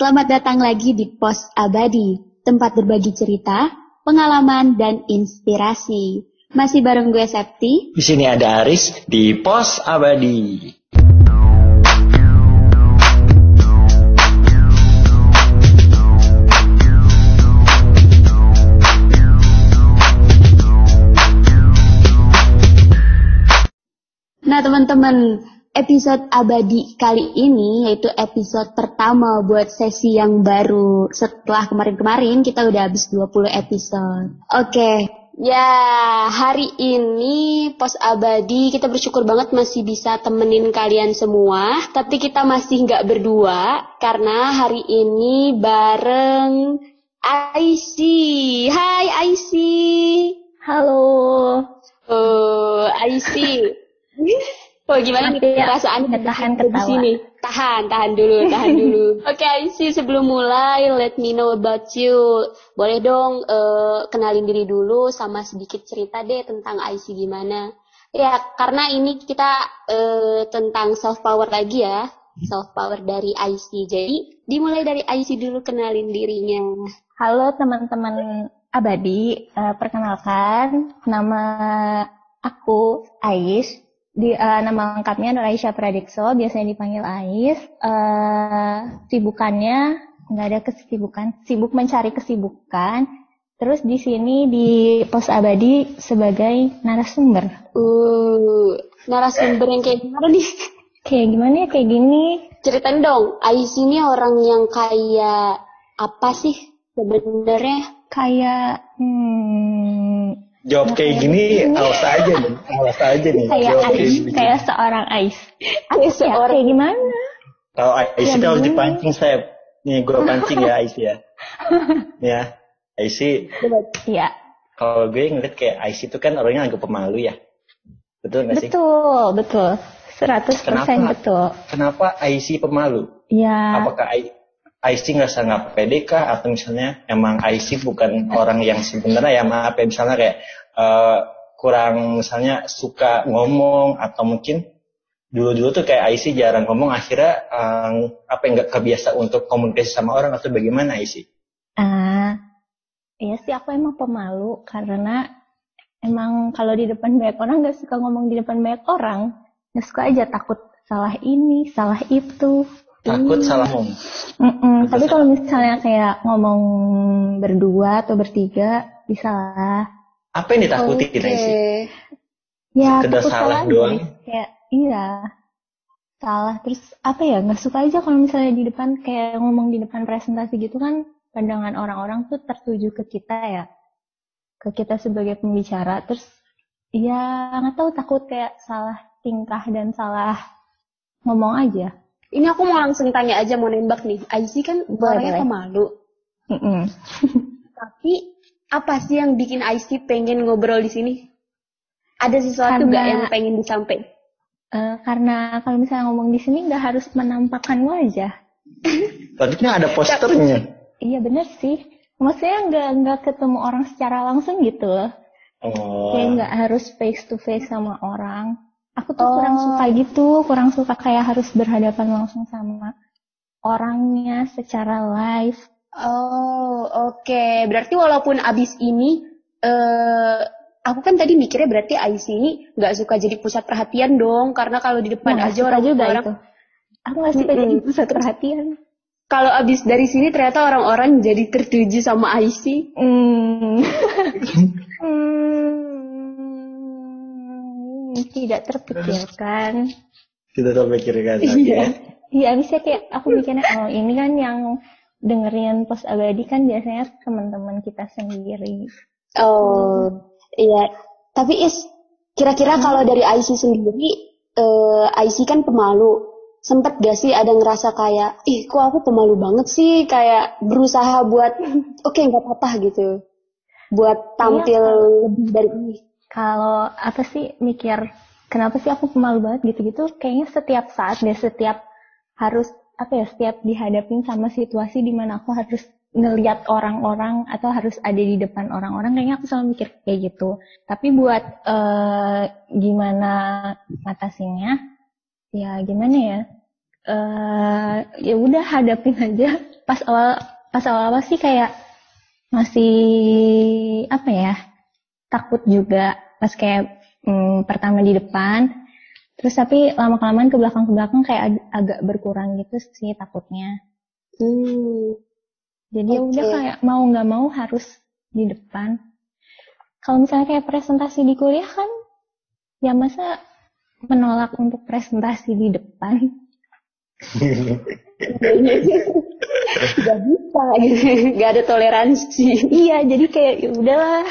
Selamat datang lagi di Pos Abadi, tempat berbagi cerita, pengalaman, dan inspirasi. Masih bareng gue Septi. Di sini ada Aris di Pos Abadi. Nah teman-teman, episode abadi kali ini yaitu episode pertama buat sesi yang baru setelah kemarin-kemarin kita udah habis 20 episode. Oke, ya hari ini pos abadi kita bersyukur banget masih bisa temenin kalian semua. Tapi kita masih nggak berdua karena hari ini bareng Aisy. Hai Aisy. Halo. Oh, Aisy. Oh gimana nih ya, perasaan tahan di sini? Tahan, tahan dulu, tahan dulu. Oke, Aisy, sebelum mulai, let me know about you. Boleh dong eh, kenalin diri dulu sama sedikit cerita deh tentang Aisy gimana. Ya, karena ini kita eh, tentang self power lagi ya, self power dari Aisy. Jadi dimulai dari Aisy dulu kenalin dirinya. Halo teman-teman abadi. Eh, perkenalkan, nama aku Ais. Di, eh, nama lengkapnya adalah Aisyah Pradikso, biasanya dipanggil Ais. Eh, sibukannya nggak ada kesibukan, sibuk mencari kesibukan. Terus di sini di pos abadi sebagai narasumber. Uh, narasumber yang kayak gimana nih? Kayak gimana ya kayak gini? Ceritain dong, Aisy ini orang yang kayak apa sih sebenarnya? Kayak hmm, Jawab kayak gini, awas aja nih, awas aja nih. kayak Jawab kayak Ais, gini. kayak seorang Ais. Kayak Ya, seorang kayak gimana? Kalau Aisyah Ya, harus begini. dipancing, saya. Nih, gue pancing ya Aisyah ya. ya, Aisyah, Iya, kalau gue ngeliat kayak Aisyah itu kan orangnya agak pemalu ya. Betul gak sih? betul, betul. 100% Kenapa? betul. Kenapa Aisyah pemalu? Ya, Apakah Aisyah ngerasa nggak pede kah? Atau misalnya emang Aisyah bukan orang yang sebenarnya ya maaf ya misalnya kayak eh, kurang misalnya suka ngomong atau mungkin dulu-dulu tuh kayak Aisyah jarang ngomong akhirnya eh, apa yang nggak kebiasa untuk komunikasi sama orang atau bagaimana Aisyah? ah, iya sih aku emang pemalu karena emang kalau di depan banyak orang nggak suka ngomong di depan banyak orang, nggak suka aja takut salah ini, salah itu. Takut salah ngomong. Mm-mm, Betul, Tapi kalau misalnya kayak ngomong berdua atau bertiga, bisa lah. Apa yang ditakutin Aisyah? Ya, Sekedar takut salah aja. doang? Kayak, iya. Salah. Terus apa ya, nggak suka aja kalau misalnya di depan, kayak ngomong di depan presentasi gitu kan, pandangan orang-orang tuh tertuju ke kita ya. Ke kita sebagai pembicara. Terus, ya nggak tahu takut kayak salah tingkah dan salah ngomong aja. Ini aku mau langsung tanya aja mau nembak nih. Aisy kan Boleh, orangnya boleh. pemalu. Mm-mm. Tapi apa sih yang bikin Aisy pengen ngobrol di sini? Ada sesuatu Karena- nggak yang pengen disampaikan? Eh, karena kalau misalnya ngomong di sini nggak harus menampakkan wajah. Tadi kan ada posternya. Iya bener sih. Maksudnya nggak nggak ketemu orang secara langsung gitu loh. Oh. Kayak nggak harus face to face sama orang. Aku tuh Oh. kurang suka gitu, kurang suka kayak harus berhadapan langsung sama orangnya secara live. Oh, oke. Berarti walaupun abis ini, eh aku kan tadi mikirnya berarti Aisy ini nggak suka jadi pusat perhatian dong, karena kalau di depan Nggak aja orang juga orang itu. Aku nggak suka jadi Mm-mm. pusat perhatian. kalau abis dari sini ternyata orang-orang jadi tertuju sama Aisy. Hmm. Hmm, tidak terpikirkan. Tidak terpikirkan. Iya. Iya, bisa kayak aku mikirnya, oh ini kan yang dengerin pos abadi kan biasanya teman-teman kita sendiri. Oh, iya. Tapi Is, kira-kira kalau dari Aisy sendiri, eh Aisy kan pemalu. Sempet gak sih ada ngerasa kayak, ih kok aku pemalu banget sih, kayak berusaha buat, oke nggak apa-apa gitu, buat tampil lebih dari ini. Kalau apa sih mikir, kenapa sih aku pemalu banget gitu-gitu? Kayaknya setiap saat deh, setiap harus apa ya, setiap dihadapin sama situasi di mana aku harus ngeliat orang-orang atau harus ada di depan orang-orang, kayaknya aku selalu mikir kayak gitu. Tapi buat eh, gimana ngatasinya, ya gimana ya uh, ya udah hadapin aja pas awal pas awal awal sih kayak masih apa ya takut juga pas kayak hmm, pertama di depan. Terus tapi lama kelamaan ke belakang ke belakang kayak ag agak berkurang gitu sih takutnya. Hmm. jadi okay. udah kayak mau nggak mau harus di depan. Kalau misalnya kayak presentasi di kuliah kan ya masa menolak untuk presentasi di depan? Gak bisa. Gitu gak ada toleransi. Iya jadi kayak ya udahlah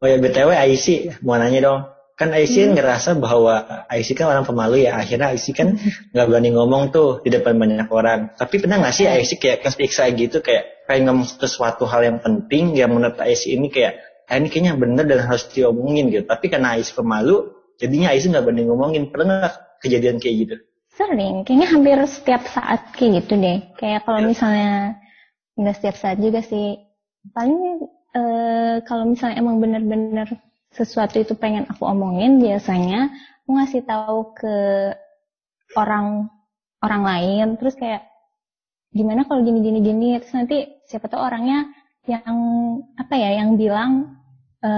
oh ya btw Aisy mau nanya dong. Kan Aisy hmm. ngerasa bahwa Aisy kan orang pemalu ya. Akhirnya Aisy kan nggak berani ngomong tuh di depan banyak orang. Tapi pernah nggak sih Aisy kayak kesiksa gitu kayak pengen ngomong sesuatu hal yang penting yang menurut Aisy ini kayak ah, ini kayaknya bener dan harus diomongin gitu. Tapi karena Aisy pemalu jadinya Aisy nggak berani ngomongin. Pernah nggak kejadian kayak gitu? Sering, kayaknya hampir setiap saat kayak gitu deh. Kayak kalau misalnya nggak setiap saat juga sih. Paling e, kalau misalnya emang bener-bener sesuatu itu pengen aku omongin, biasanya aku ngasih tahu ke orang orang lain. Terus kayak gimana kalau gini gini gini. Terus nanti siapa tahu orangnya yang apa ya, yang bilang e,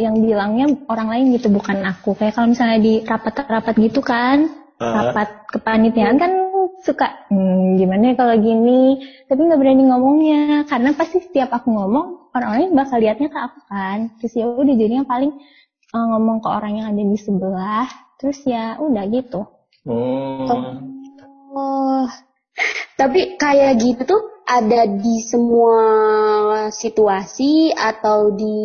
yang bilangnya orang lain gitu bukan aku kayak kalau misalnya di rapat-rapat gitu kan uh. rapat kepanitiaan kan suka hmm, gimana ya kalau gini tapi nggak berani ngomongnya karena pasti setiap aku ngomong orang lain bakal liatnya ke aku kan terus ya udah jadinya paling uh, ngomong ke orang yang ada di sebelah terus ya udah gitu hmm. oh tapi kayak gitu tuh ada di semua situasi atau di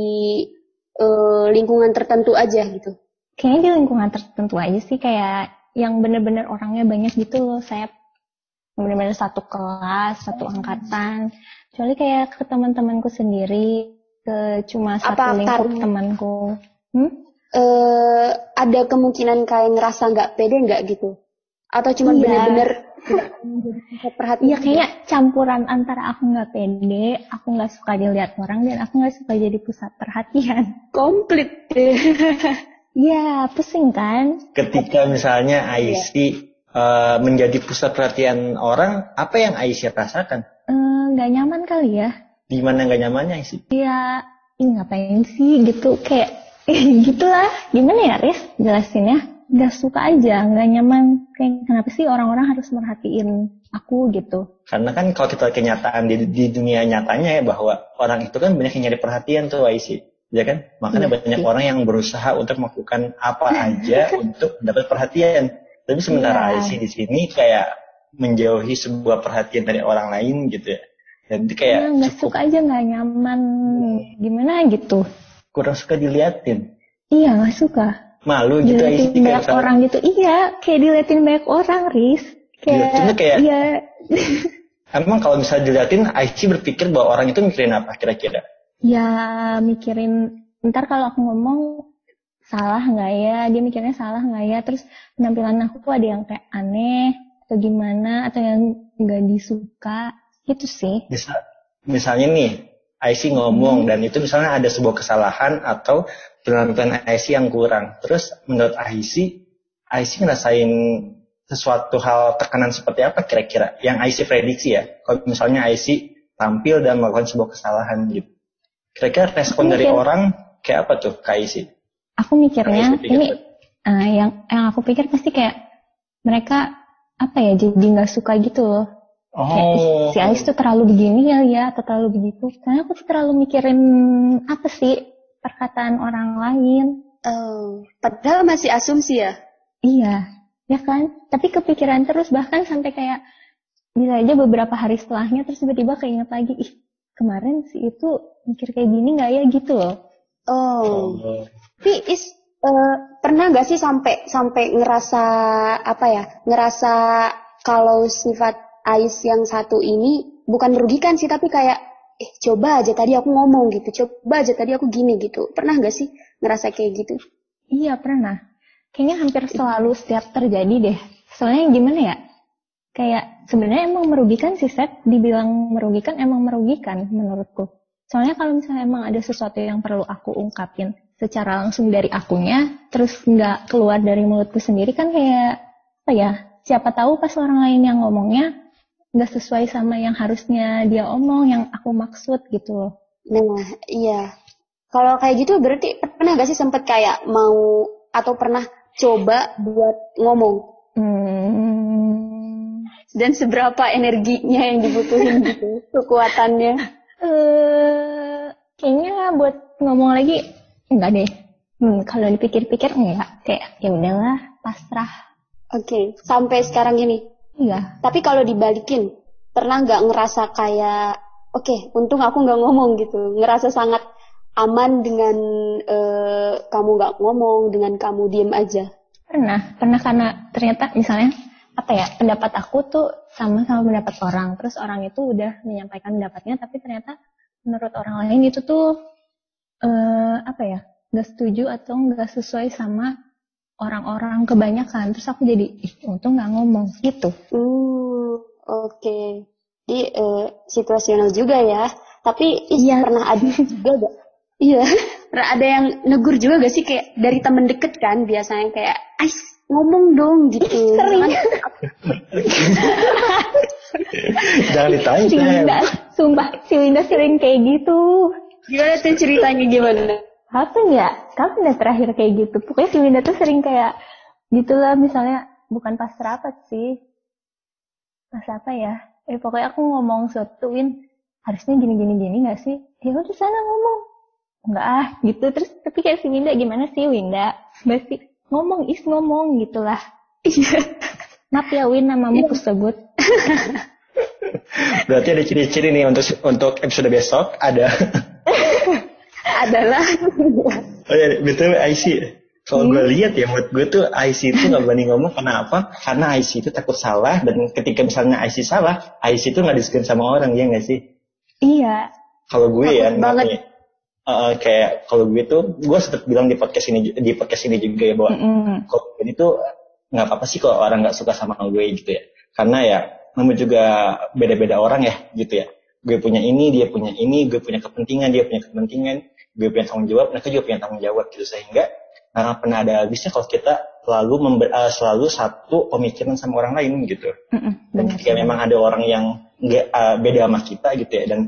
uh, lingkungan tertentu aja gitu? Kayaknya di lingkungan tertentu aja sih kayak yang bener-bener orangnya banyak gitu loh. Saya bener-bener satu kelas, satu angkatan. Kecuali kayak ke teman-temanku sendiri, ke cuma satu Apa lingkup temanku. Hmm? Uh, ada kemungkinan kayak ngerasa nggak pede nggak gitu? Atau cuma iya. bener-bener perhatian. Iya kayaknya campuran antara aku nggak pede, aku nggak suka dilihat orang dan aku nggak suka jadi pusat perhatian. Komplit deh. Iya pusing kan. Ketika misalnya Aisyah uh, menjadi pusat perhatian orang, apa yang Aisyah rasakan? Eh, nggak uh, nyaman kali ya. Di mana nggak nyamannya Aisyah? Iya, ini ngapain sih gitu kayak gitulah. Gimana ya Riz jelasinnya? nggak suka aja, nggak nyaman. Kayak kenapa sih orang-orang harus merhatiin aku gitu? Karena kan kalau kita kenyataan di, di dunia nyatanya ya bahwa orang itu kan banyak yang nyari perhatian tuh Aisy. Ya kan? Makanya ya, banyak ya. orang yang berusaha untuk melakukan apa aja untuk dapat perhatian. Tapi sementara ya. Aisy di sini kayak menjauhi sebuah perhatian dari orang lain gitu ya. Jadi kayak ya, nggak suka aja nggak nyaman. Gimana gitu? Kurang suka diliatin. Iya nggak suka malu gitu diliatin banyak kayak orang gitu iya kayak diliatin banyak orang Riz kayak, kayak iya emang kalau misalnya diliatin Aici berpikir bahwa orang itu mikirin apa kira-kira ya mikirin ntar kalau aku ngomong salah nggak ya dia mikirnya salah nggak ya terus penampilan aku tuh ada yang kayak aneh atau gimana atau yang nggak disuka gitu sih Misal, misalnya nih IC ngomong hmm. dan itu misalnya ada sebuah kesalahan atau penampilan IC yang kurang. Terus menurut IC, IC ngerasain sesuatu hal tekanan seperti apa kira-kira yang IC prediksi ya? Kalau misalnya IC tampil dan melakukan sebuah kesalahan gitu. Kira-kira respon dari orang kayak apa tuh ke IC? Aku mikirnya ini uh, yang yang aku pikir pasti kayak mereka apa ya jadi nggak suka gitu loh Oh. Kayak, si Ais tuh terlalu begini ya ya atau terlalu begitu. Karena aku terlalu mikirin apa sih perkataan orang lain. Oh, padahal masih asumsi ya? Iya, ya kan? Tapi kepikiran terus bahkan sampai kayak bisa aja beberapa hari setelahnya terus tiba-tiba keinget lagi, ih kemarin si itu mikir kayak gini nggak ya gitu loh. Oh. oh. Tapi is uh, pernah nggak sih sampai sampai ngerasa apa ya? Ngerasa kalau sifat Ais yang satu ini bukan merugikan sih tapi kayak eh coba aja tadi aku ngomong gitu coba aja tadi aku gini gitu pernah gak sih ngerasa kayak gitu iya pernah kayaknya hampir selalu setiap terjadi deh soalnya gimana ya kayak sebenarnya emang merugikan sih Seth dibilang merugikan emang merugikan menurutku soalnya kalau misalnya emang ada sesuatu yang perlu aku ungkapin secara langsung dari akunya terus nggak keluar dari mulutku sendiri kan kayak apa ya siapa tahu pas orang lain yang ngomongnya nggak sesuai sama yang harusnya dia omong yang aku maksud gitu loh Nah, iya. Kalau kayak gitu berarti pernah gak sih sempet kayak mau atau pernah coba buat ngomong? hmm. Dan seberapa energinya yang dibutuhin gitu, kekuatannya? Kayaknya buat ngomong lagi enggak deh. Hmm, kalau dipikir-pikir enggak. Kayak ya udahlah pasrah. Oke, sampai sekarang ini. iya. Tapi kalau dibalikin, pernah nggak ngerasa kayak, oke, untung aku nggak ngomong gitu, ngerasa sangat aman dengan eh, kamu nggak ngomong, dengan kamu diem aja. pernah. Pernah karena ternyata misalnya apa ya pendapat aku tuh sama sama pendapat orang. Terus orang itu udah menyampaikan pendapatnya tapi ternyata menurut orang lain itu tuh eh apa ya nggak setuju atau nggak sesuai sama orang-orang kebanyakan terus aku jadi ih untung nggak ngomong gitu Hmm, oke. Jadi eh, situasional juga ya. Tapi ih, Iya. pernah ada juga gak? Iya. Pernah ada yang negur juga gak sih kayak dari temen deket kan biasanya kayak, Ais ngomong dong gitu. Sering. Jangan ditanya. Sumpah si Winda sering kayak gitu Gimana tuh ceritanya gimana? Kapan ya? Kapan ya terakhir kayak gitu? Pokoknya si Winda tuh sering kayak gitulah misalnya bukan pas rapat sih. Pas apa ya? Eh pokoknya aku ngomong suatu Win harusnya gini gini gini nggak sih? Ya udah sana ngomong. Enggak ah gitu terus tapi kayak si Winda gimana sih Winda? Pasti ngomong is ngomong gitulah. Iya. Maaf ya Win namamu tersebut. Berarti ada ciri-ciri nih untuk untuk episode besok ada. Adalah. oh ya, betul IC. Kalau gue lihat ya, menurut gue tuh IC itu nggak berani ngomong. Kenapa? Karena IC itu takut salah dan ketika misalnya IC salah, IC itu nggak disikin sama orang, ya nggak sih? iya. Kalau gue ya, Takut banget. makanya, eh, kayak kalau gue tuh, gue sempat bilang di podcast ini di podcast ini juga ya bahwa Mm-mm. kok ini tuh nggak apa-apa sih kalau orang nggak suka sama gue gitu ya karena ya namanya juga beda-beda orang ya gitu ya. Gue punya ini dia punya ini gue punya kepentingan dia punya kepentingan gue punya tanggung jawab mereka juga punya tanggung jawab gitu. Sehingga akan pernah ada habisnya kalau kita selalu member, eh, selalu satu pemikiran sama orang lain gitu. Dan ketika memang ada orang yang nggak eh, beda sama kita gitu ya dan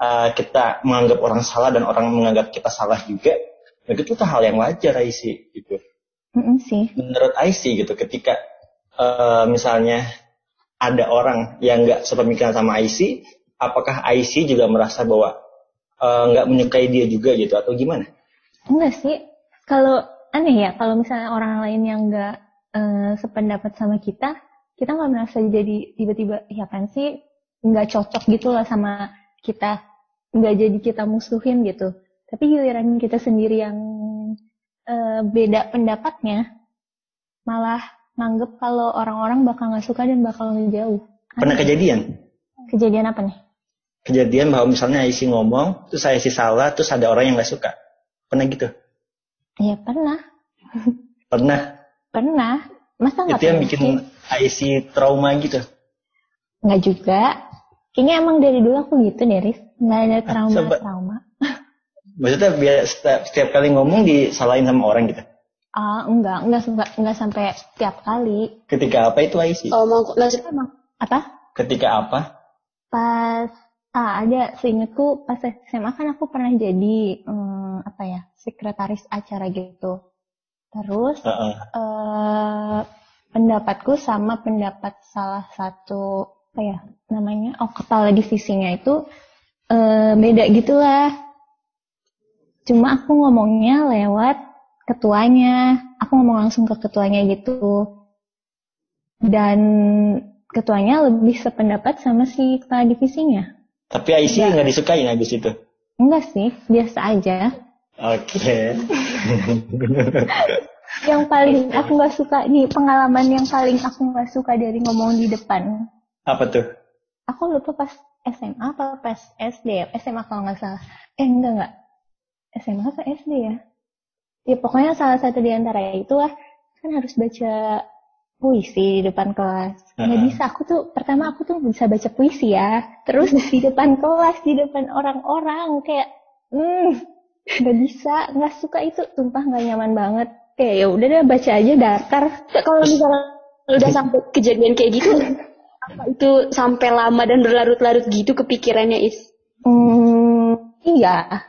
eh, kita menganggap orang salah dan orang menganggap kita salah juga ya itu tuh hal yang wajar sih gitu. Mm-mm sih. menurut IC gitu ketika eh, misalnya ada orang yang nggak sepemikiran sama IC apakah IC juga merasa bahwa eh, nggak menyukai dia juga gitu atau gimana Enggak sih. Kalau aneh ya, kalau misalnya orang lain yang enggak eh, sependapat sama kita, kita nggak merasa jadi tiba-tiba, ya kan sih, nggak cocok gitu lah sama kita. Nggak jadi kita musuhin gitu. Tapi giliran kita sendiri yang eh, beda pendapatnya, malah nganggep kalau orang-orang bakal nggak suka dan bakal ngejauh. pernah kejadian Kejadian apa nih? kejadian bahwa misalnya IC ngomong terus IC salah terus ada orang yang nggak suka pernah gitu Ya pernah, pernah pernah. Masa nggak itu yang bikin? IC trauma gitu Nggak juga. Kayaknya emang dari dulu aku gitu deh, Riz. Nggak ada trauma-trauma. maksudnya biar setiap, setiap kali ngomong disalahin sama orang gitu Ah, enggak, enggak, enggak, enggak sampai tiap kali. ketika apa itu IC Oh, mau maksud Emang apa? ketika apa Pas ah ada seingatku pas SMA kan aku pernah jadi hmm, apa ya sekretaris acara gitu. Terus Heeh. eh pendapatku sama pendapat salah satu apa ya namanya oh kepala divisinya itu eh beda gitulah cuma aku ngomongnya lewat ketuanya. Aku ngomong langsung ke ketuanya gitu. Dan ketuanya lebih sependapat sama si kepala divisinya. Tapi IC nggak disukain habis itu. enggak sih biasa aja. Oke. yang paling aku nggak suka nih pengalaman yang paling aku nggak suka dari ngomong di depan. Apa tuh? aku lupa pas SMA apa pas SD ya? SMA kalau nggak salah. Eh enggak enggak. SMA apa SD ya ya pokoknya salah satu di antara itu lah kan harus baca puisi di depan kelas. Nggak Heeh. bisa. Aku tuh pertama aku tuh bisa baca puisi ya. Terus di depan kelas di depan orang-orang kayak hmm nggak bisa. Nggak suka itu. Tumpah nggak nyaman banget. Kayak ya udah deh baca aja datar Kayak kalau misalnya udah sampai kejadian kayak gitu apa itu sampai lama dan berlarut-larut gitu kepikirannya is? Hmm, iya.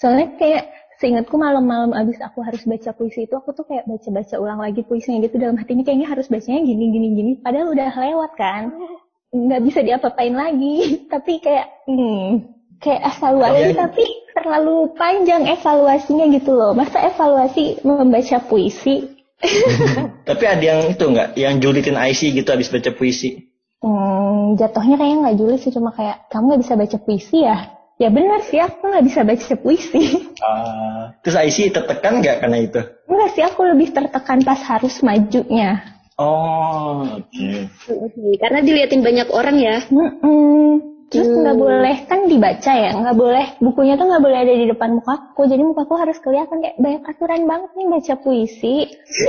Soalnya kayak seingatku malam-malam abis aku harus baca puisi itu, aku tuh kayak baca-baca ulang lagi puisinya gitu dalam hati ini kayaknya harus bacanya gini gini gini. Padahal udah lewat kan, nggak bisa diapa-apain lagi. tapi kayak hmm, kayak evaluasi Iya. tapi terlalu panjang evaluasinya gitu loh. Masa evaluasi membaca puisi? Tapi ada yang itu nggak, yang julitin IC gitu habis baca puisi. Hmm, jatuhnya kayaknya nggak julid sih cuma kayak kamu nggak bisa baca puisi ya? Ya benar sih aku nggak bisa baca puisi. Ah, terus IC tertekan nggak karena itu? Enggak sih aku lebih tertekan pas harus majunya. Oh, oke. karena diliatin banyak orang ya Mm-mm. Terus Hmm. nggak boleh kan dibaca ya, nggak boleh bukunya tuh nggak boleh ada di depan mukaku. Jadi mukaku harus kelihatan kayak banyak aturan banget nih baca puisi.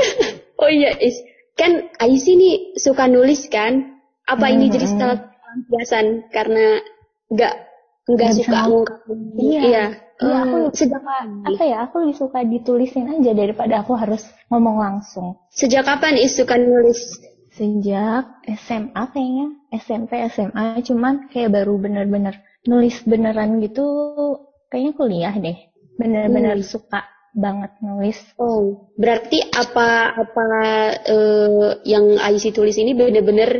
oh iya is kan Aisy nih suka nulis kan apa ini jadi salah pelampiasan karena nggak nggak suka ngungkapin Iya. iya Iya, aku Hmm, lebih sejak suka apa ya? Aku lebih suka ditulisin aja daripada aku harus ngomong langsung. sejak kapan is suka nulis Sejak SMA kayaknya, SMP, SMA, cuman kayak baru bener-bener nulis beneran gitu, kayaknya kuliah deh. Bener-bener Hmm. suka banget nulis. Oh, berarti apa apa eh, yang Aisy tulis ini bener-bener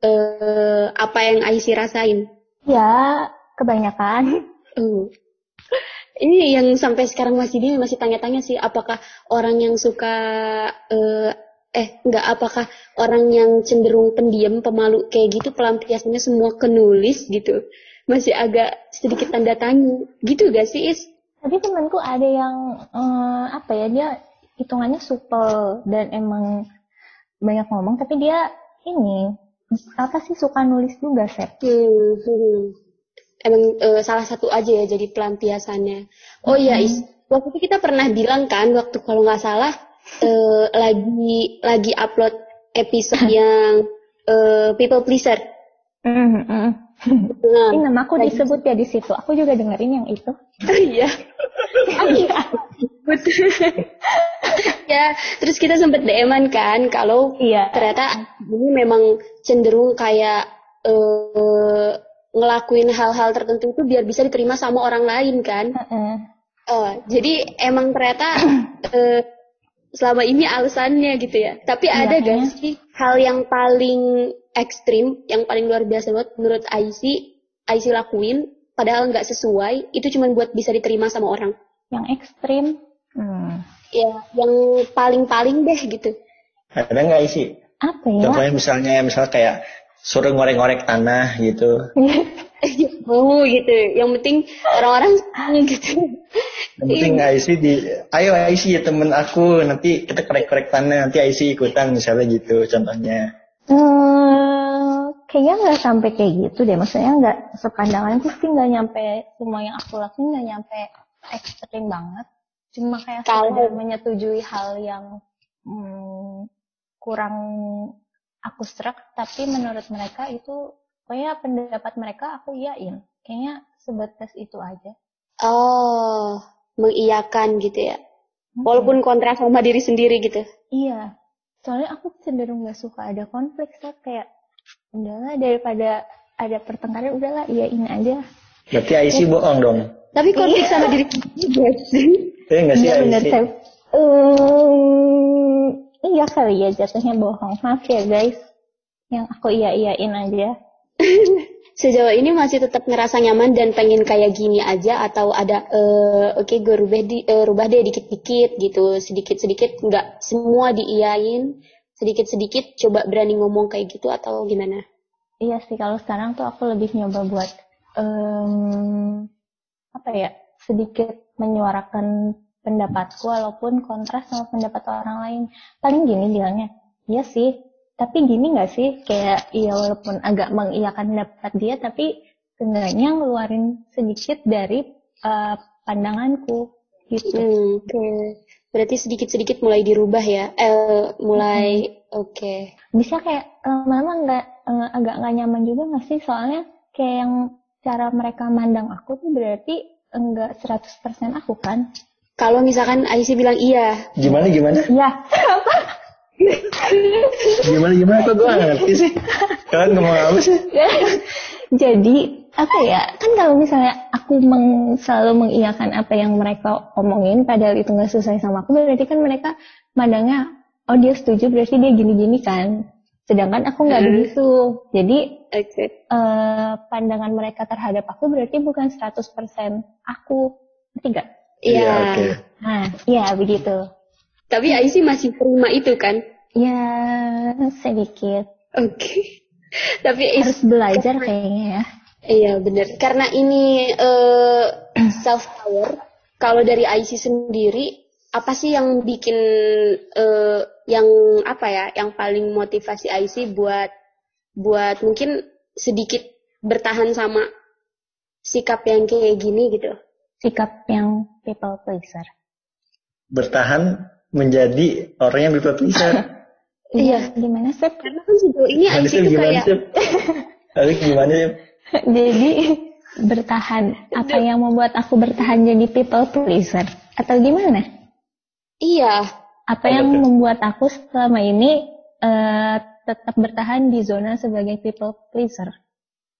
eh, apa yang Aisy rasain? Ya, kebanyakan. Oh. Ini yang sampai sekarang masih dia masih tanya-tanya sih apakah orang yang suka eh, eh enggak apakah orang yang cenderung pendiam pemalu kayak gitu pelampiasannya semua ke nulis gitu masih agak sedikit tanda tanya gitu gak sih Is? Tapi temanku ada yang eh, apa ya dia hitungannya supel dan emang banyak ngomong, tapi dia ini apa sih suka nulis juga sih. Hmm, hmm. Emang eh, salah satu aja ya jadi pelampiasannya. Oh iya Is, waktu itu kita pernah bilang kan waktu kalau nggak salah eh, lagi lagi upload episode yang eh, people pleaser. Nah, Ini nama aku disebut ya di situ. Aku juga dengerin yang itu. iya. Betul. ya, terus kita sempet DM-an kan kalau Iya. ternyata ini memang cenderung kayak eh, ngelakuin hal-hal tertentu itu biar bisa diterima sama orang lain kan. Heeh. Eh, jadi emang ternyata eh, selama ini alasannya gitu ya. Tapi Iya, ada gak sih hal yang paling ekstrim, yang paling luar biasa banget menurut IC, IC lakuin, padahal nggak sesuai, itu cuma buat bisa diterima sama orang. Yang ekstrim. Hmm. Ya, yang paling-paling deh gitu. Ada nggak IC? Apa ya? Contohnya misalnya, misalnya kayak suruh ngorek-ngorek tanah gitu. Mau gitu. Yang penting orang-orang gitu. Yang penting IC di, ayo IC ya temen aku, nanti kita korek-korek tanah, nanti IC ikutan misalnya gitu contohnya. Eh, kayaknya nggak sampai kayak gitu deh. Maksudnya nggak sepandanganku sih nggak nyampe semua yang aku lakuin nggak nyampe ekstrim banget. Cuma kayak Kalau- menyetujui hal yang hmm, kurang aku serak, tapi menurut mereka itu pokoknya pendapat mereka aku iyain. Kayaknya sebatas itu aja. Oh, mengiyakan gitu ya. Walaupun kontra sama diri sendiri gitu. Iya, soalnya aku cenderung nggak suka ada konflik, so kayak udahlah daripada ada pertengkaran, udahlah iyain aja. Berarti IC bohong dong. Tapi konflik sama diri sendiri gak sih? Iya nggak sih Iya bener, IC? Iya kali ya jatuhnya bohong. Maaf ya guys, yang aku iya iyain aja. Sejauh ini masih tetap ngerasa nyaman dan pengen kayak gini aja atau ada eh, oke gue rubah di eh, rubah deh dikit-dikit gitu sedikit-sedikit nggak semua diiyain sedikit-sedikit coba berani ngomong kayak gitu atau gimana? Iya sih kalau sekarang tuh aku lebih nyoba buat em, apa ya sedikit menyuarakan pendapatku walaupun kontras sama pendapat orang lain. Paling gini bilangnya, iya sih. Tapi gini nggak sih kayak iya walaupun agak mengiyakan pendapat dia tapi seenggaknya ngeluarin sedikit dari eh, pandanganku gitu. Hmm, oke. Berarti sedikit-sedikit mulai dirubah ya? Eh, mulai oke. bisa kayak lama-lama nggak agak nggak nyaman juga nggak sih soalnya kayak yang cara mereka mandang aku tuh berarti enggak 100% aku kan Kalau misalkan Aisyah bilang iya, Gimana gimana? iya gimana gimana kok gue gak ngerti sih kalian ngomong apa sih Jadi apa ya? Kan kalau misalnya aku meng, selalu mengiyakan apa yang mereka omongin, padahal itu nggak sesuai sama aku, berarti kan mereka mandangnya, oh dia setuju berarti dia gini-gini kan. Sedangkan aku nggak Hmm. begitu. Jadi Oke. eh, pandangan mereka terhadap aku berarti bukan 100% aku. Ngerti Iya. oke Nah, iya begitu. Tapi Aisy masih terima itu kan? Ya sedikit. Oke. Tapi is- Harus belajar kayaknya ya. Iya benar. Karena ini eh, self power. Kalau dari IC sendiri, apa sih yang bikin eh, yang apa ya, yang paling motivasi IC buat buat mungkin sedikit bertahan sama sikap yang kayak gini gitu? Sikap yang people pleaser. bertahan menjadi orang yang people pleaser Iya. Gimana sih? Karena kan sejauh ini gimana sih itu gimana kayak sih Tapi gimana sih Jadi bertahan. Apa yang membuat aku bertahan jadi people pleaser? Atau gimana? iya, Apa yang membuat aku selama ini eh, tetap bertahan di zona sebagai people pleaser?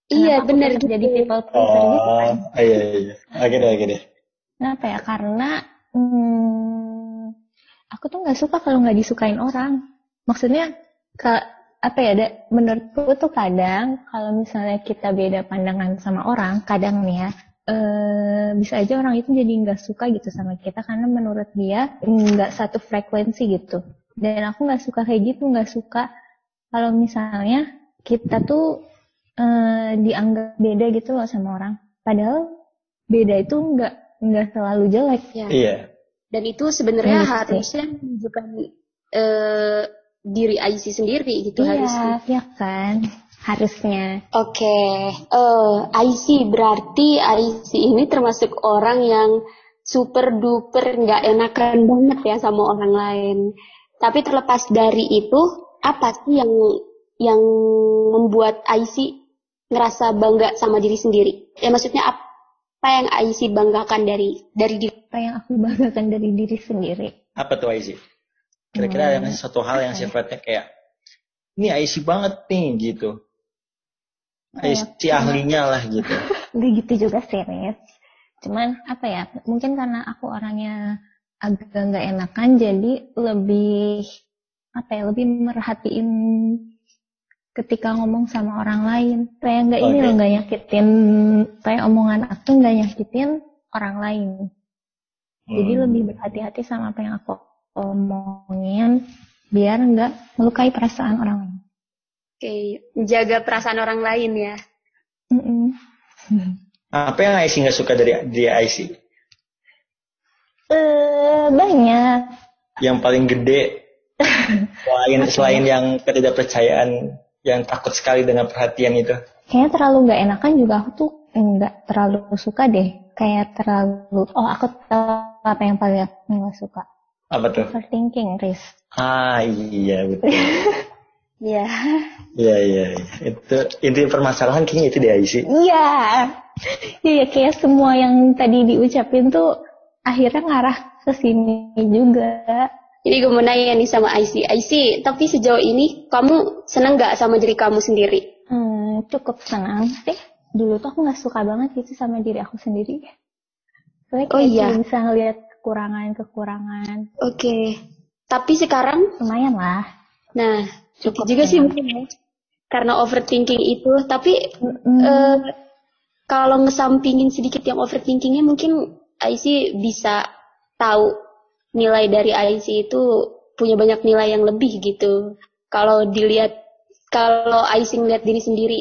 iya Kenapa benar gitu. jadi people pleaser gitu oh kan? iya iya iya oke deh oke deh Kenapa ya? Karena hmm, aku tuh nggak suka kalau nggak disukain orang. Maksudnya ke apa ya? Da, menurutku tuh kadang kalau misalnya kita beda pandangan sama orang, kadang nih ya eh, bisa aja orang itu jadi nggak suka gitu sama kita karena menurut dia nggak satu frekuensi gitu. Dan aku nggak suka kayak gitu, nggak suka kalau misalnya kita tuh eh, dianggap beda gitu loh sama orang. Padahal beda itu nggak nggak selalu jelek. Ya. iya Dan itu sebenarnya Iya, harusnya menunjukkan eh, diri IC sendiri gitu harusnya. Iya, ya kan? Harusnya. Oke, eh IC berarti IC ini termasuk orang yang super duper nggak enakan banget ya sama orang lain. Tapi terlepas dari itu, apa sih yang yang membuat IC ngerasa bangga sama diri sendiri? Ya maksudnya apa yang IC banggakan dari dari diri? Apa yang aku banggakan dari diri sendiri? apa tuh IC kira-kira ada Hmm, satu hal yang apa ya? sifatnya kayak ini IC banget nih gitu Kayak- IC ahlinya lah gitu Nggak gitu juga sih, Riz. Cuman apa ya? Mungkin karena aku orangnya agak nggak enakan, jadi lebih apa ya? Lebih merhatiin ketika ngomong sama orang lain. Kayak nggak ini Oke. loh, nggak nyakitin. Kayak omongan aku nggak nyakitin orang lain. Jadi Hmm. lebih berhati-hati sama apa yang aku omongin biar nggak melukai perasaan orang lain. Oke, menjaga perasaan orang lain ya. Apa yang IC nggak suka dari dari IC Eh, banyak. yang paling gede selain selain yang ketidakpercayaan yang takut sekali dengan perhatian itu Kayaknya terlalu nggak enakan juga aku tuh nggak terlalu suka deh. Kayak terlalu, oh aku tahu apa yang paling aku nggak suka. apa tuh Overthinking, Riz. ah iya betul Ya. iya iya iya. itu inti permasalahan kayaknya itu di IC Iya. Iya, kayak semua yang tadi diucapin tuh akhirnya ngarah ke sini juga. Jadi gue mau nanya nih sama IC. IC, tapi sejauh ini kamu seneng gak sama diri kamu sendiri? Hmm, cukup senang sih. Dulu tuh aku nggak suka banget gitu sama diri aku sendiri. Soalnya Oh kayak iya. cuma bisa ngeliat kekurangan-kekurangan. Oke. Tapi sekarang, Lumayan lah. nah, Cukup itu juga sih mungkin ya. Karena overthinking itu, tapi Mm-mm. eh, kalau ngesampingin sedikit yang overthinkingnya mungkin IC bisa tahu nilai dari IC itu punya banyak nilai yang lebih gitu. Kalau dilihat, kalau IC ngeliat diri sendiri,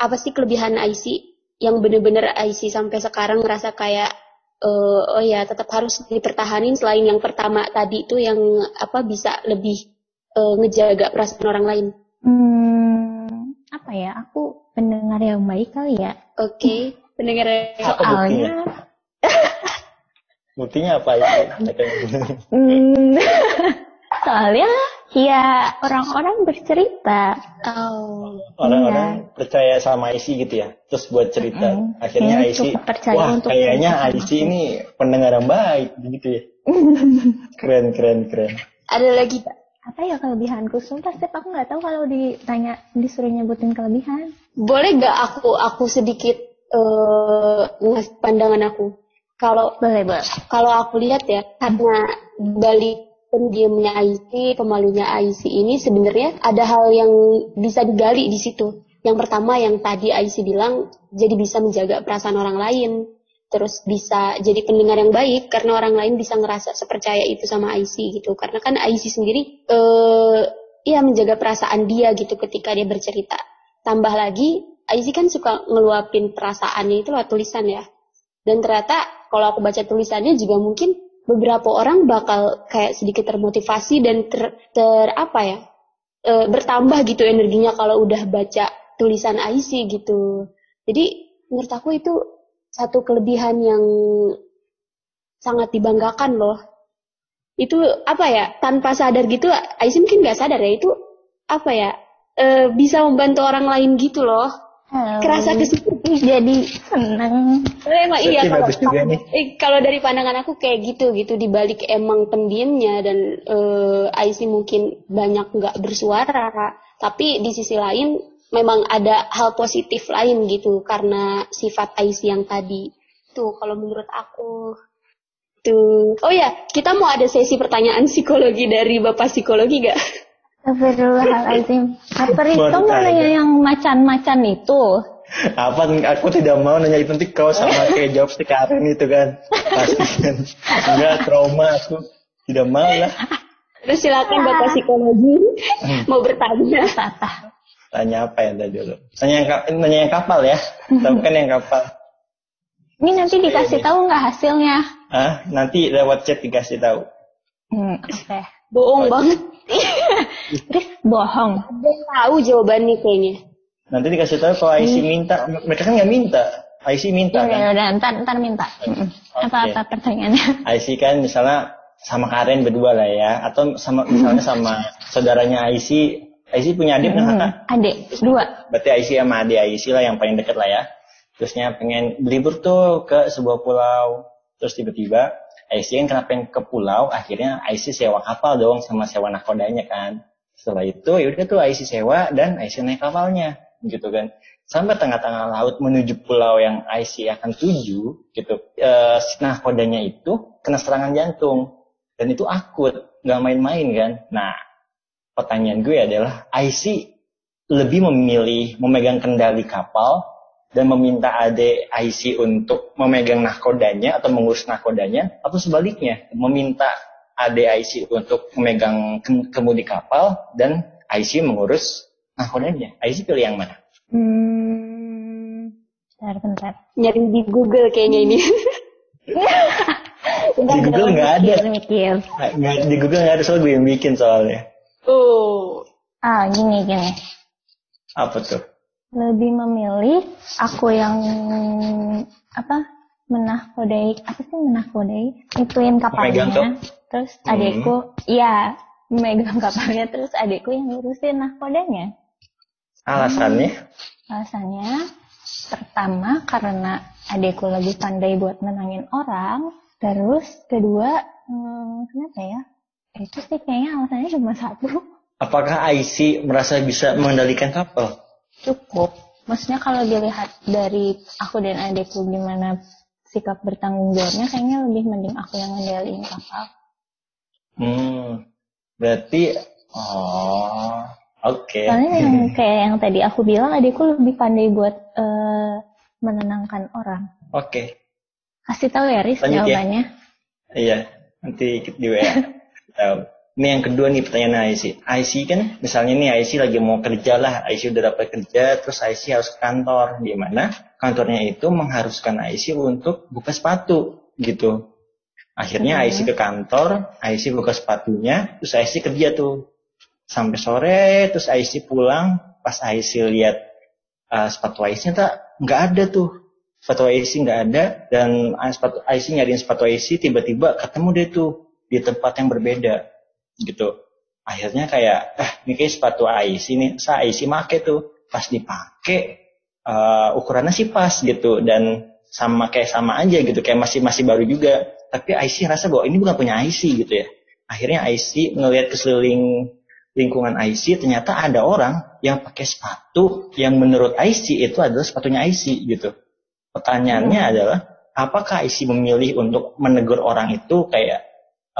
apa sih kelebihan IC yang bener-bener IC sampai sekarang ngerasa kayak eh, oh ya tetap harus dipertahanin selain yang pertama tadi itu yang apa bisa lebih eh, ngejaga perasaan orang lain. Hmm, apa ya? Aku pendengar yang baik kali ya. Oke, pendengar Apa Soalnya, buktinya apa ya hmm, soalnya ya orang-orang bercerita. Oh, orang-orang percaya sama IC gitu ya terus buat cerita Mm-mm. akhirnya Kayaknya IC wah untuk kayaknya IC aku." ini pendengar yang baik gitu ya keren keren keren ada lagi Kak? apa ya kelebihanku sumpah sih aku nggak tahu kalau ditanya disuruh nyebutin kelebihan Boleh gak aku aku sedikit eh ngasih pandangan aku? Kalau boleh boleh kalau aku lihat ya karena balik pendiamnya IC, pemalunya IC ini sebenarnya ada hal yang bisa digali di situ. Yang pertama yang tadi IC bilang jadi bisa menjaga perasaan orang lain. Terus bisa jadi pendengar yang baik karena orang lain bisa ngerasa sepercaya itu sama IC gitu. Karena kan IC sendiri eh ya menjaga perasaan dia gitu ketika dia bercerita. Tambah lagi IC kan suka ngeluapin perasaannya itu lewat tulisan ya. Dan ternyata kalau aku baca tulisannya juga mungkin beberapa orang bakal kayak sedikit termotivasi dan ter, ter apa ya e, bertambah gitu energinya kalau udah baca tulisan IC gitu. Jadi menurut aku itu satu kelebihan yang sangat dibanggakan loh. Itu apa ya tanpa sadar gitu IC mungkin nggak sadar ya itu apa ya e, bisa membantu orang lain gitu loh. Halo. Kerasa ke situ. Jadi seneng Emang iya kalau eh, kalau dari pandangan aku kayak gitu gitu dibalik emang pendiamnya dan eh, IC mungkin banyak nggak bersuara tapi di sisi lain memang ada hal positif lain gitu karena sifat IC yang tadi tuh kalau menurut aku tuh oh ya kita mau ada sesi pertanyaan psikologi dari bapak psikologi gak? Astagfirullahaladzim Apa tanya. nanya yang macan-macan itu Apa aku tidak mau nanya itu nanti kau sama kayak jawab sekarang itu kan. Pasti kan. Enggak trauma aku. Tidak mau lah. Terus silakan bapak psikologi mau bertanya. Tata Tanya apa ya tadi dulu? Tanya yang, nanya yang kapal ya. Tahu kan yang kapal. Ini nanti dikasih tahu nggak hasilnya Ah, nanti lewat chat dikasih tahu. hmm, Oke Bohong banget. Chris bohong Dia tahu jawabannya kayaknya. Nanti dikasih tahu kalau IC minta. Mereka kan nggak minta. IC minta Ya kan. udah, udah, ntar, ntar minta. Apa-apa pertanyaannya? IC kan misalnya sama Karen berdua lah ya. Atau sama misalnya sama saudaranya IC. IC punya adik kakak? Hmm, Adik, dua. Berarti IC sama adik IC lah yang paling deket lah ya. Terusnya pengen berlibur tuh ke sebuah pulau. Terus tiba-tiba IC kan kenapa pengen ke pulau, akhirnya IC sewa kapal dong sama sewa nakodanya kan. Setelah itu ya udah tuh IC sewa dan IC naik kapalnya gitu kan. Sampai tengah-tengah laut menuju pulau yang IC akan tuju gitu. Si nakodanya itu kena serangan jantung dan itu akut, nggak main-main kan. Nah, pertanyaan gue adalah IC lebih memilih memegang kendali kapal dan meminta ade IC untuk memegang nahkodanya atau mengurus nahkodanya atau sebaliknya meminta ade IC untuk memegang kem- kemudi kapal dan IC mengurus nahkodanya. IC pilih yang mana? Hmm, bentar, bentar. Nyari di Google kayaknya ini. Di Google nggak ada. mikir, nggak- di Google nggak ada soal gue yang bikin soalnya. oh. Ah, gini, gini. Apa tuh? Lebih memilih aku yang apa menahkodai apa sih menahkodai ituin kapalnya terus Hmm. adekku iya memegang kapalnya terus adekku yang ngurusin nahkodanya Alasannya? Alasannya pertama karena adekku lebih pandai buat menangin orang. Terus kedua, hmm, kenapa ya? Itu sih kayaknya alasannya cuma satu. Apakah IC merasa bisa mengendalikan kapal? Cukup. Maksudnya kalau dilihat dari aku dan adekku gimana sikap bertanggung jawabnya, kayaknya lebih mending aku yang ngendaliin kapal. Hmm, berarti oh, oke. Soalnya yang kayak yang tadi aku bilang, adekku lebih pandai buat eh, menenangkan orang. Oke. Kasih tahu ya, Riz, Lanjut ya. jawabannya. Iya, nanti di WA. Tahu. Ini yang kedua nih pertanyaan IC. IC kan misalnya nih IC lagi mau kerja lah, IC udah dapat kerja, terus IC harus ke kantor, di mana kantornya itu mengharuskan IC untuk buka sepatu gitu. Akhirnya Hmm. IC ke kantor, IC buka sepatunya, terus IC kerja tuh sampai sore, terus IC pulang, pas IC lihat uh, sepatu IC tak nggak ada tuh sepatu IC nggak ada dan uh, sepatu IC nyariin sepatu IC tiba-tiba ketemu deh tuh di tempat yang berbeda gitu akhirnya kayak eh ini kayak sepatu IC nih sa IC make tuh pas dipakai uh, ukurannya sih pas gitu dan sama kayak sama aja gitu kayak masih masih baru juga tapi IC rasa bahwa ini bukan punya IC gitu ya akhirnya IC ngelihat ke sekeliling lingkungan IC ternyata ada orang yang pakai sepatu yang menurut IC itu adalah sepatunya IC gitu. Pertanyaannya hmm. adalah apakah IC memilih untuk menegur orang itu kayak eh,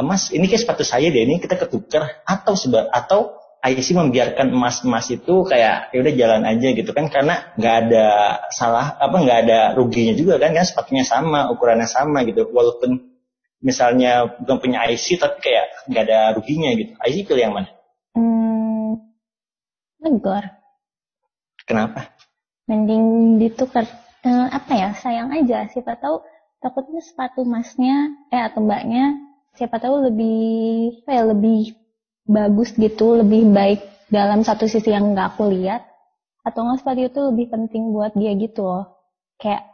Mas ini kayak sepatu saya deh ini kita ketukar atau sebab atau IC membiarkan emas-emas itu kayak ya udah jalan aja gitu kan karena nggak ada salah apa nggak ada ruginya juga kan kan sepatunya sama ukurannya sama gitu walaupun misalnya bukan punya IC tapi kayak nggak ada ruginya gitu IC pilih yang mana? negor. Kenapa? Mending ditukar eh, apa ya sayang aja siapa tahu takutnya sepatu masnya eh atau mbaknya siapa tahu lebih apa ya lebih bagus gitu lebih baik dalam satu sisi yang nggak aku lihat atau nggak sepatu itu lebih penting buat dia gitu loh kayak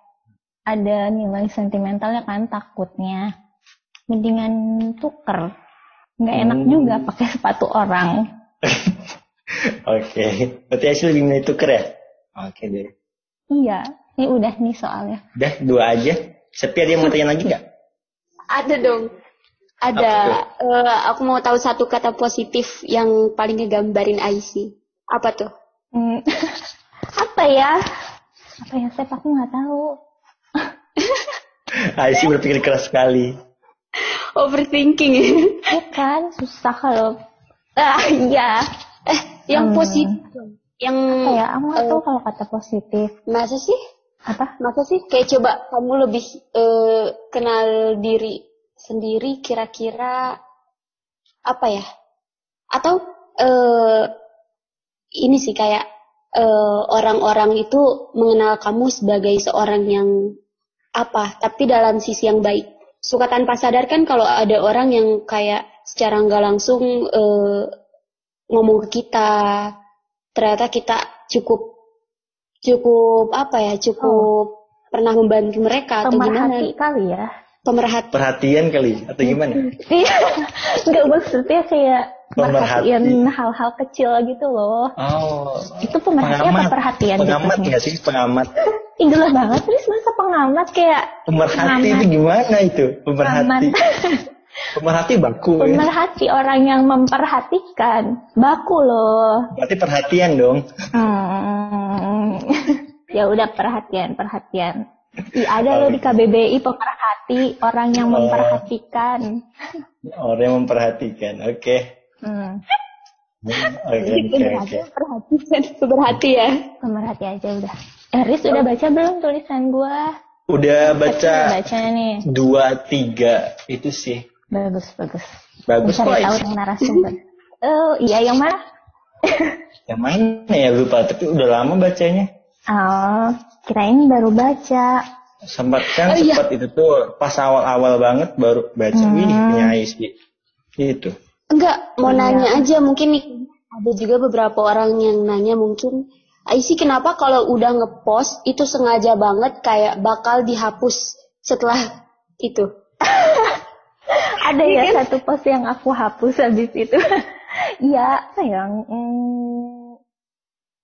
ada nilai sentimentalnya kan takutnya mendingan tuker nggak enak hmm. juga pakai sepatu orang Oke, berarti hasil lebih milih tuker ya? Oke deh. Iya, ini udah nih soalnya. Udah, dua aja. Sepi ada yang mau tanya lagi nggak? Ada dong. Ada. Uh, aku mau tahu satu kata positif yang paling ngegambarin IC. Apa tuh? Hmm. apa ya? Apa ya, Saya Aku nggak tahu. IC berpikir keras sekali. Overthinking. Bukan, susah kalau. Ah, iya. Eh, yang hmm. positif. Yang apa ya? Aku nggak uh, tahu kalau kata positif. Masa sih? Apa? Masa sih? Kayak coba kamu lebih uh, kenal diri sendiri kira-kira apa ya? Atau uh, ini sih kayak orang-orang uh, itu mengenal kamu sebagai seorang yang apa? Tapi dalam sisi yang baik. Suka tanpa sadar kan kalau ada orang yang kayak secara nggak langsung uh, ngomong ke kita ternyata kita cukup cukup apa ya cukup oh. pernah membantu mereka atau gimana kali ya pemerhati perhatian kali atau gimana iya nggak maksudnya kayak perhatian hal-hal kecil gitu loh oh itu pemerhatian atau perhatian pengamat nggak sih pengamat Ih, banget terus masa pengamat kayak pemerhati itu gimana itu pemerhati Pemerhati baku. Ya? Pemerhati ya? orang yang memperhatikan. Baku loh. Berarti perhatian dong. Hmm. ya udah perhatian, perhatian. Iya ada oh, loh di KBBI pemerhati, orang yang oh. memperhatikan. Orang yang memperhatikan, oke. Okay. Hmm. Oke, oke. Perhatikan, pemerhati ya. Pemerhati aja udah. Eris udah baca belum tulisan gua? Udah baca. Baca nih. Dua, tiga. Itu sih Bagus, bagus. Bagus Bisa tahu narasumber. oh, iya yang mana? yang mana ya lupa, tapi udah lama bacanya. Oh, kirain baru baca. Sempat kan oh, sempat iya. itu tuh pas awal-awal banget baru baca hmm. Wih, punya IC. Itu. Enggak, mau iya. nanya aja mungkin nih ada juga beberapa orang yang nanya mungkin IC kenapa kalau udah ngepost itu sengaja banget kayak bakal dihapus setelah itu. ada ya kan? satu post yang aku hapus habis itu iya sayang hmm,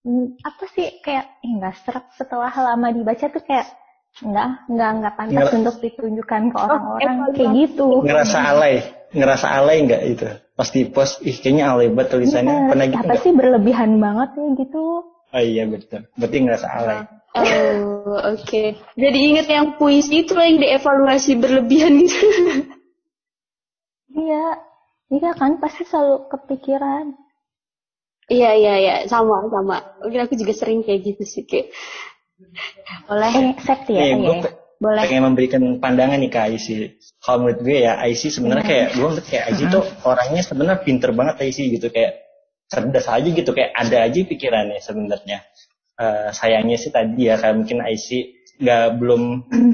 hmm, apa sih kayak enggak serak setelah lama dibaca tuh kayak enggak enggak enggak pantas Nger untuk ditunjukkan ke oh, orang-orang. oh, kayak gitu. ngerasa alay ngerasa alay enggak itu? Pasti post ih kayaknya alay banget tulisannya. Ya, pernah gitu apa sih berlebihan banget nih gitu. Oh iya betul. Berarti ngerasa alay. Oh, oke. Okay. Jadi inget yang puisi itu yang dievaluasi berlebihan itu. Iya, iya kan pasti selalu kepikiran. Iya iya iya sama sama. Mungkin aku juga sering kayak gitu sih kayak. Boleh. Eh, ya. Eh, gue ya. Boleh. Pengen memberikan pandangan nih ke Aisy. Kalau menurut gue ya Aisy sebenarnya kayak gue menurut kayak Aisy tuh orangnya sebenarnya pinter banget Aisy gitu kayak cerdas aja gitu kayak ada aja pikirannya sebenarnya. Uh, sayangnya sih tadi ya kayak mungkin Aisy nggak belum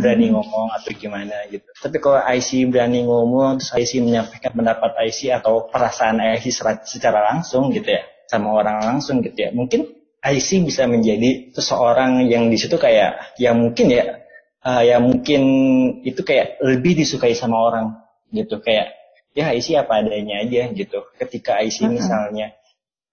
berani ngomong atau gimana gitu. Tapi kalau IC berani ngomong, terus IC menyampaikan pendapat IC atau perasaan IC secara langsung gitu ya, sama orang langsung gitu ya, mungkin IC bisa menjadi seseorang yang di situ kayak, yang mungkin ya, uh, yang mungkin itu kayak lebih disukai sama orang gitu, kayak ya IC apa adanya aja gitu. Ketika IC misalnya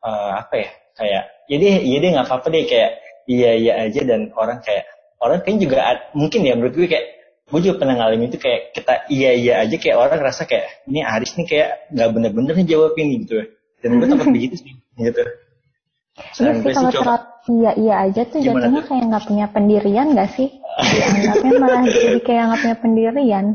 uh, apa ya, kayak jadi ya jadi ya nggak apa-apa deh kayak iya iya aja dan orang kayak orang kan juga mungkin ya menurut gue kayak gue juga pernah ngalamin itu kayak kita iya iya aja kayak orang ngerasa kayak ini Aris nih kayak nggak bener-bener nih jawab ini gitu. Dan gue takut begitu sih gitu Iya sih kalau terlalu iya iya aja tuh jatuhnya kayak nggak punya pendirian gak sih? Anggapnya malah jadi kayak nggak punya pendirian.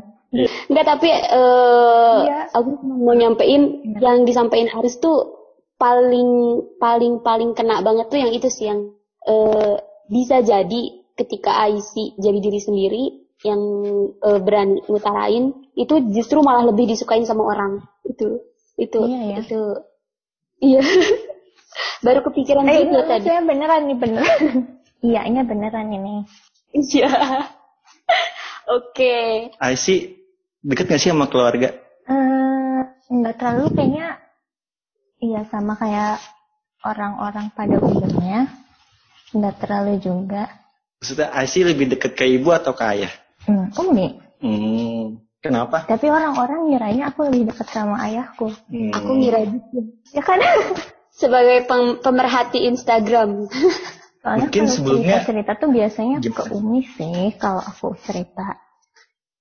Enggak tapi uh, iya. aku mau nyampein Bener. yang disampaikan Aris tuh paling paling paling kena banget tuh yang itu sih yang uh, bisa jadi ketika IC jadi diri sendiri yang uh, berani utarain itu justru malah lebih disukain sama orang itu itu iya, ya. itu iya. Baru kepikiran eh, juga tadi. saya beneran nih bener. Iya ini beneran ini. Iya. Oke. Okay. IC deket gak sih sama keluarga? Uh, nggak terlalu kayaknya. Iya sama kayak orang-orang pada umumnya. Nggak terlalu juga. Maksudnya IC lebih deket ke ibu atau ke ayah? Hmm, umi. Hmm, kenapa? Tapi orang-orang ngiranya aku lebih dekat sama ayahku. Hmm. Aku ngira gitu. Ya kan? Sebagai pem pemerhati Instagram. Soalnya Mungkin sebelumnya cerita, cerita tuh biasanya gimana? ke Umi sih kalau aku cerita.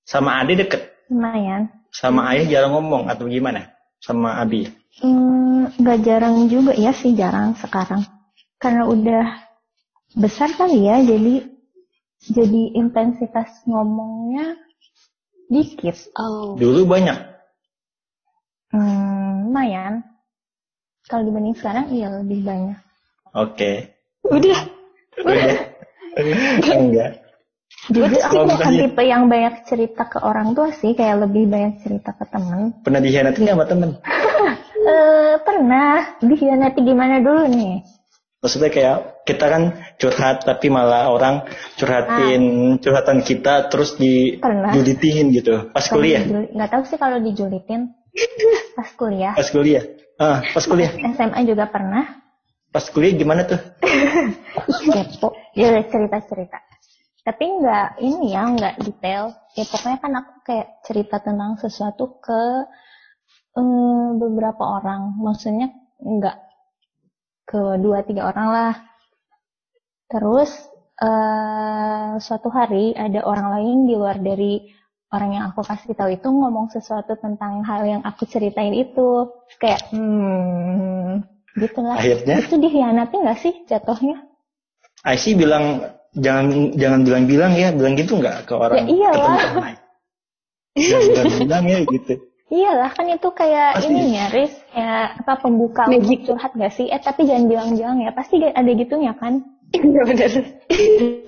Sama Ade deket? Lumayan. Sama ayah jarang ngomong atau gimana? Sama Abi? Hmm, gak jarang juga ya sih jarang sekarang. Karena udah besar kali ya jadi jadi intensitas ngomongnya dikit. Oh. Dulu banyak. Hmm, lumayan. Kalau dibanding sekarang iya lebih banyak. Oke. Okay. Udah. Udah. Enggak. Jadi aku bukan tipe yang banyak cerita ke orang tua sih, kayak lebih banyak cerita ke temen. Pernah dikhianati sama temen? uh, pernah. Dikhianati gimana dulu nih? Maksudnya kayak kita kan curhat tapi malah orang curhatin ah. curhatan kita terus dijulitin gitu. Pas Pernah kuliah. Nggak tahu sih kalau dijulitin. Pas kuliah. Pas kuliah. Ah, pas kuliah. SMA juga pernah. Pas kuliah gimana tuh? Kepo. Ya cerita-cerita. Tapi nggak ini ya, nggak detail. Ya pokoknya kan aku kayak cerita tentang sesuatu ke um, beberapa orang. Maksudnya nggak ke dua tiga orang lah. Terus uh, suatu hari ada orang lain di luar dari orang yang aku kasih tahu itu ngomong sesuatu tentang hal yang aku ceritain itu kayak hmm gitu lah. Akhirnya itu dikhianati nggak sih jatuhnya? Aisyah bilang jangan jangan bilang-bilang ya bilang gitu nggak ke orang ya, iyalah. jangan bilang ya gitu Iyalah kan itu kayak pasti. ini nyaris ya apa pembuka Magic. untuk curhat gak sih? Eh tapi jangan bilang-bilang ya pasti ada gitunya kan? Iya benar.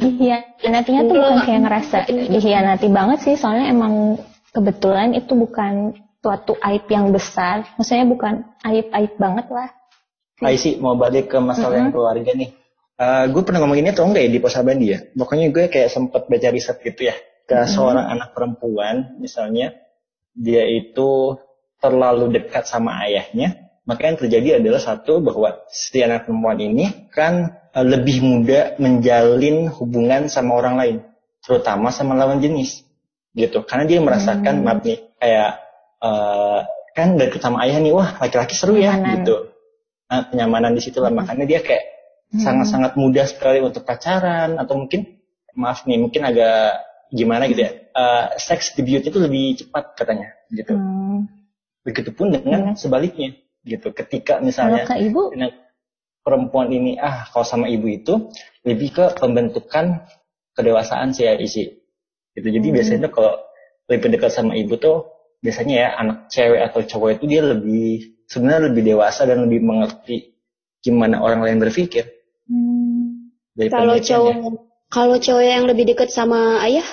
Dihianatinya tuh bukan kayak ngerasa dihianati banget sih soalnya emang kebetulan itu bukan suatu aib yang besar. Maksudnya bukan aib-aib banget lah. Hai sih mau balik ke masalah uh -huh. yang keluarga nih. Uh, gue pernah ngomong ini atau enggak ya di pos abadi ya? Pokoknya gue kayak sempet baca riset gitu ya ke uh -huh. seorang anak perempuan misalnya dia itu terlalu dekat sama ayahnya, maka yang terjadi adalah satu bahwa si anak perempuan ini kan uh, lebih mudah menjalin hubungan sama orang lain, terutama sama lawan jenis, gitu. Karena dia merasakan, hmm. maaf nih, kayak uh, kan dekat sama ayah nih, wah laki-laki seru ya, gitu. Nah, kenyamanan di situ lah, hmm. makanya dia kayak hmm. sangat-sangat hmm. mudah sekali untuk pacaran atau mungkin maaf nih, mungkin agak gimana gitu ya uh, seks debut itu lebih cepat katanya gitu. Hmm. Begitupun dengan hmm. sebaliknya gitu. Ketika misalnya ibu? perempuan ini ah kalau sama ibu itu lebih ke pembentukan kedewasaan sih ya isi. Gitu. Jadi hmm. biasanya kalau lebih dekat sama ibu tuh biasanya ya anak cewek atau cowok itu dia lebih sebenarnya lebih dewasa dan lebih mengerti gimana orang lain berpikir. Hmm. Kalau cowok kalau cowok yang lebih dekat sama ayah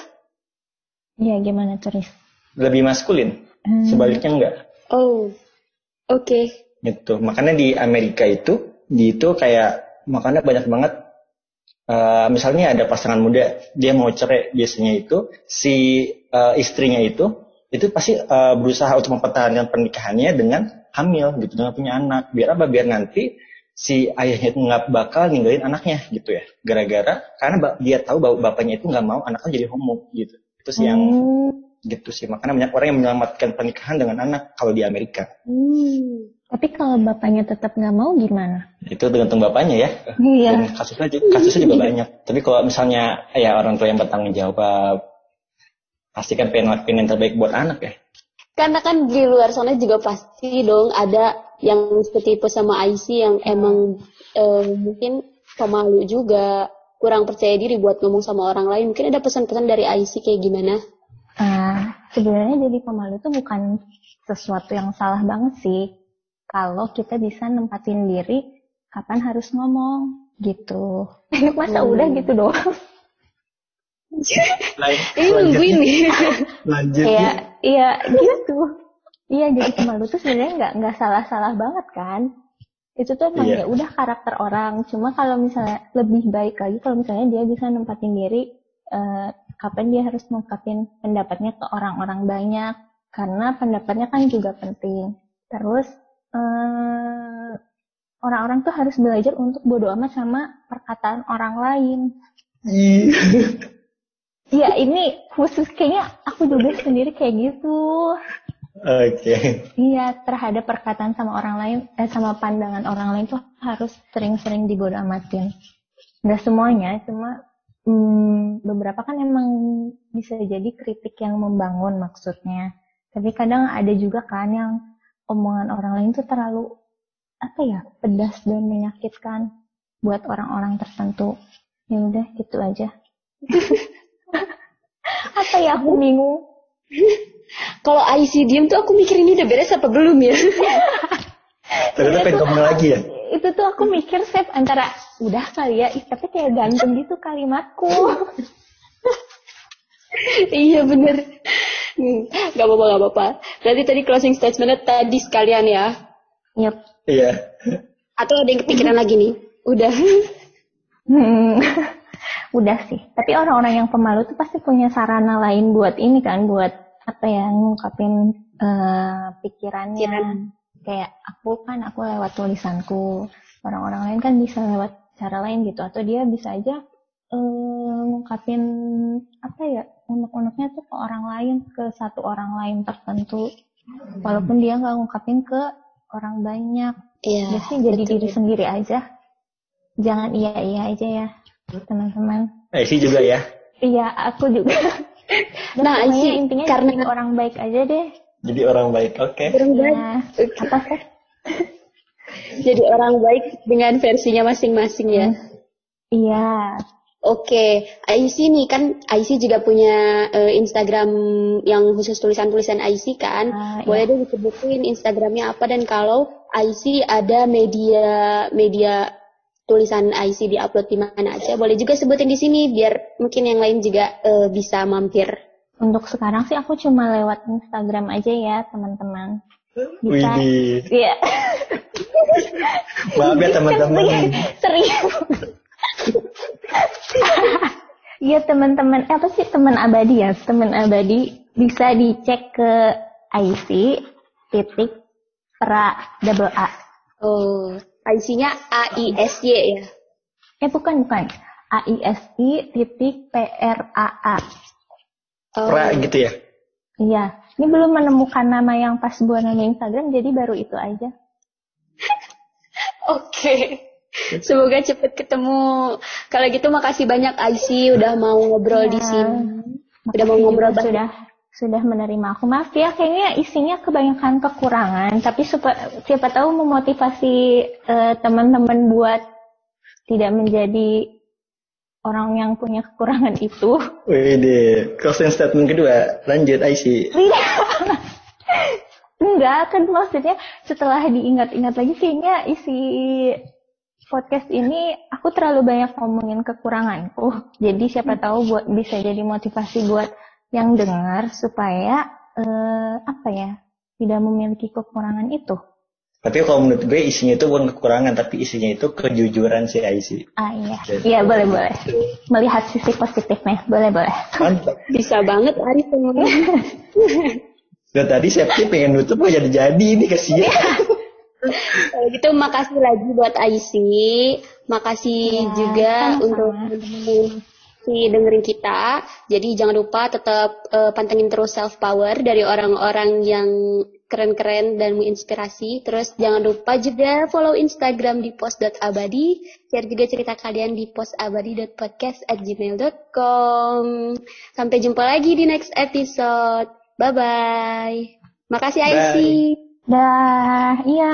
Iya, gimana terus? Lebih maskulin. Hmm. Sebaliknya enggak. Oh, oke. Okay. Gitu. Makanya di Amerika itu, di itu kayak makanya banyak banget. Uh, misalnya ada pasangan muda, dia mau cerai biasanya itu si uh, istrinya itu itu pasti uh, berusaha untuk mempertahankan pernikahannya dengan hamil gitu dengan punya anak biar apa biar nanti si ayahnya itu nggak bakal ninggalin anaknya gitu ya gara-gara karena dia tahu bahwa bapaknya itu nggak mau anaknya jadi homo gitu itu sih yang hmm. gitu sih makanya banyak orang yang menyelamatkan pernikahan dengan anak kalau di Amerika hmm. tapi kalau bapaknya tetap nggak mau gimana itu tergantung bapaknya ya iya. Dan kasusnya kasusnya juga banyak tapi kalau misalnya ya orang tua yang bertanggung jawab pasti kan pengen lakuin yang terbaik buat anak ya. Karena kan di luar sana juga pasti dong ada yang setipe sama IC yang emang eh, mungkin pemalu juga kurang percaya diri buat ngomong sama orang lain. Mungkin ada pesan-pesan dari IC kayak gimana? Uh, sebenarnya jadi pemalu itu bukan sesuatu yang salah banget sih. Kalau kita bisa nempatin diri kapan harus ngomong gitu. Enak masa hmm. udah gitu doang. Ini nungguin nih. Lanjut. Iya, iya gitu. Iya jadi pemalu tuh sebenarnya nggak nggak salah-salah banget kan. Itu tuh emang yeah. ya udah karakter orang. Cuma kalau misalnya lebih baik lagi kalau misalnya dia bisa nempatin diri uh, kapan dia harus mengungkapin pendapatnya ke orang-orang banyak karena pendapatnya kan juga penting. Terus uh, orang-orang tuh harus belajar untuk bodo amat sama perkataan orang lain. Iya. Iya, ini khusus kayaknya aku juga sendiri kayak gitu. Oke. Okay. Iya, terhadap perkataan sama orang lain, eh, sama pandangan orang lain tuh harus sering-sering dibodo amatin. Gak semuanya, cuma hmm, beberapa kan emang bisa jadi kritik yang membangun maksudnya. Tapi kadang ada juga kan yang omongan orang lain tuh terlalu apa ya pedas dan menyakitkan buat orang-orang tertentu. Ya udah gitu aja. apa ya aku bingung kalau IC diem tuh aku mikir ini udah beres apa belum ya? Ternyata pengen lagi ya? Itu tuh aku mikir save antara udah kali ya tapi kayak ganteng gitu kalimatku. Iya bener. Gak apa-apa gak apa-apa. Berarti tadi closing statementnya tadi sekalian ya? Yep. iya. Atau ada yang kepikiran lagi nih? Udah. Hmm udah sih. Tapi orang-orang yang pemalu tuh pasti punya sarana lain buat ini kan buat apa ya ngungkapin uh, pikirannya. Pikiran. kayak aku kan aku lewat tulisanku. Orang-orang lain kan bisa lewat cara lain gitu. Atau dia bisa aja uh, ngungkapin apa ya unek-uneknya tuh ke orang lain ke satu orang lain tertentu. Walaupun dia nggak ngungkapin ke orang banyak. Iya, jadi betul. diri sendiri aja. Jangan iya iya aja ya teman-teman. Eh, sih juga ya? Iya, aku juga. nah, sih intinya karena jadi orang baik aja deh. Jadi orang baik, oke. Okay. Orang baik. Ya, apa sih? jadi orang baik dengan versinya masing-masing ya. Hmm. Iya. Oke, okay. IC nih kan IC juga punya uh, Instagram yang khusus tulisan-tulisan IC kan. Uh, Boleh iya. deh disebutin Instagramnya apa dan kalau IC ada media media tulisan IC di-upload di mana aja. Boleh juga sebutin di sini biar mungkin yang lain juga uh, bisa mampir. Untuk sekarang sih aku cuma lewat Instagram aja ya, teman-teman. Bisa. Iya. Maaf ya teman-teman. Serius. Iya teman-teman, eh, apa sih teman abadi ya? Teman abadi bisa dicek ke IC titik pra double A. Oh, IC-nya AISY ya? Eh bukan bukan. AISI titik PRAA. Oh. Pra gitu ya? Iya. Ini belum menemukan nama yang pas buat nama Instagram, jadi baru itu aja. Oke. okay. Semoga cepet ketemu. Kalau gitu makasih banyak IC udah mau ngobrol ya, di sini. Udah mau ngobrol banget. Sudah sudah menerima aku. Maaf ya, kayaknya isinya kebanyakan kekurangan, tapi siapa, siapa tahu memotivasi uh, teman-teman buat tidak menjadi orang yang punya kekurangan itu. Wih, deh, closing statement kedua, lanjut IC. Enggak, kan maksudnya setelah diingat-ingat lagi kayaknya isi podcast ini aku terlalu banyak ngomongin kekuranganku. Jadi siapa tahu buat bisa jadi motivasi buat yang dengar supaya uh, apa ya tidak memiliki kekurangan itu. Tapi kalau menurut gue isinya itu bukan kekurangan, tapi isinya itu kejujuran si Aisy. Ah iya, Jadi, iya boleh boleh. Melihat sisi positifnya, boleh boleh. Mantap. Bisa banget Ari Dan tadi Septi pengen nutup kok jadi-jadi ini kasihan. Kalau gitu makasih lagi buat Aisy, makasih ya, juga sama -sama. untuk masih dengerin kita. Jadi jangan lupa tetap uh, pantengin terus self power dari orang-orang yang keren-keren dan menginspirasi. Terus jangan lupa juga follow Instagram di post.abadi. Share juga cerita kalian di postabadi.podcast@gmail.com. Sampai jumpa lagi di next episode. Bye bye. Makasih Aisy. Dah, iya.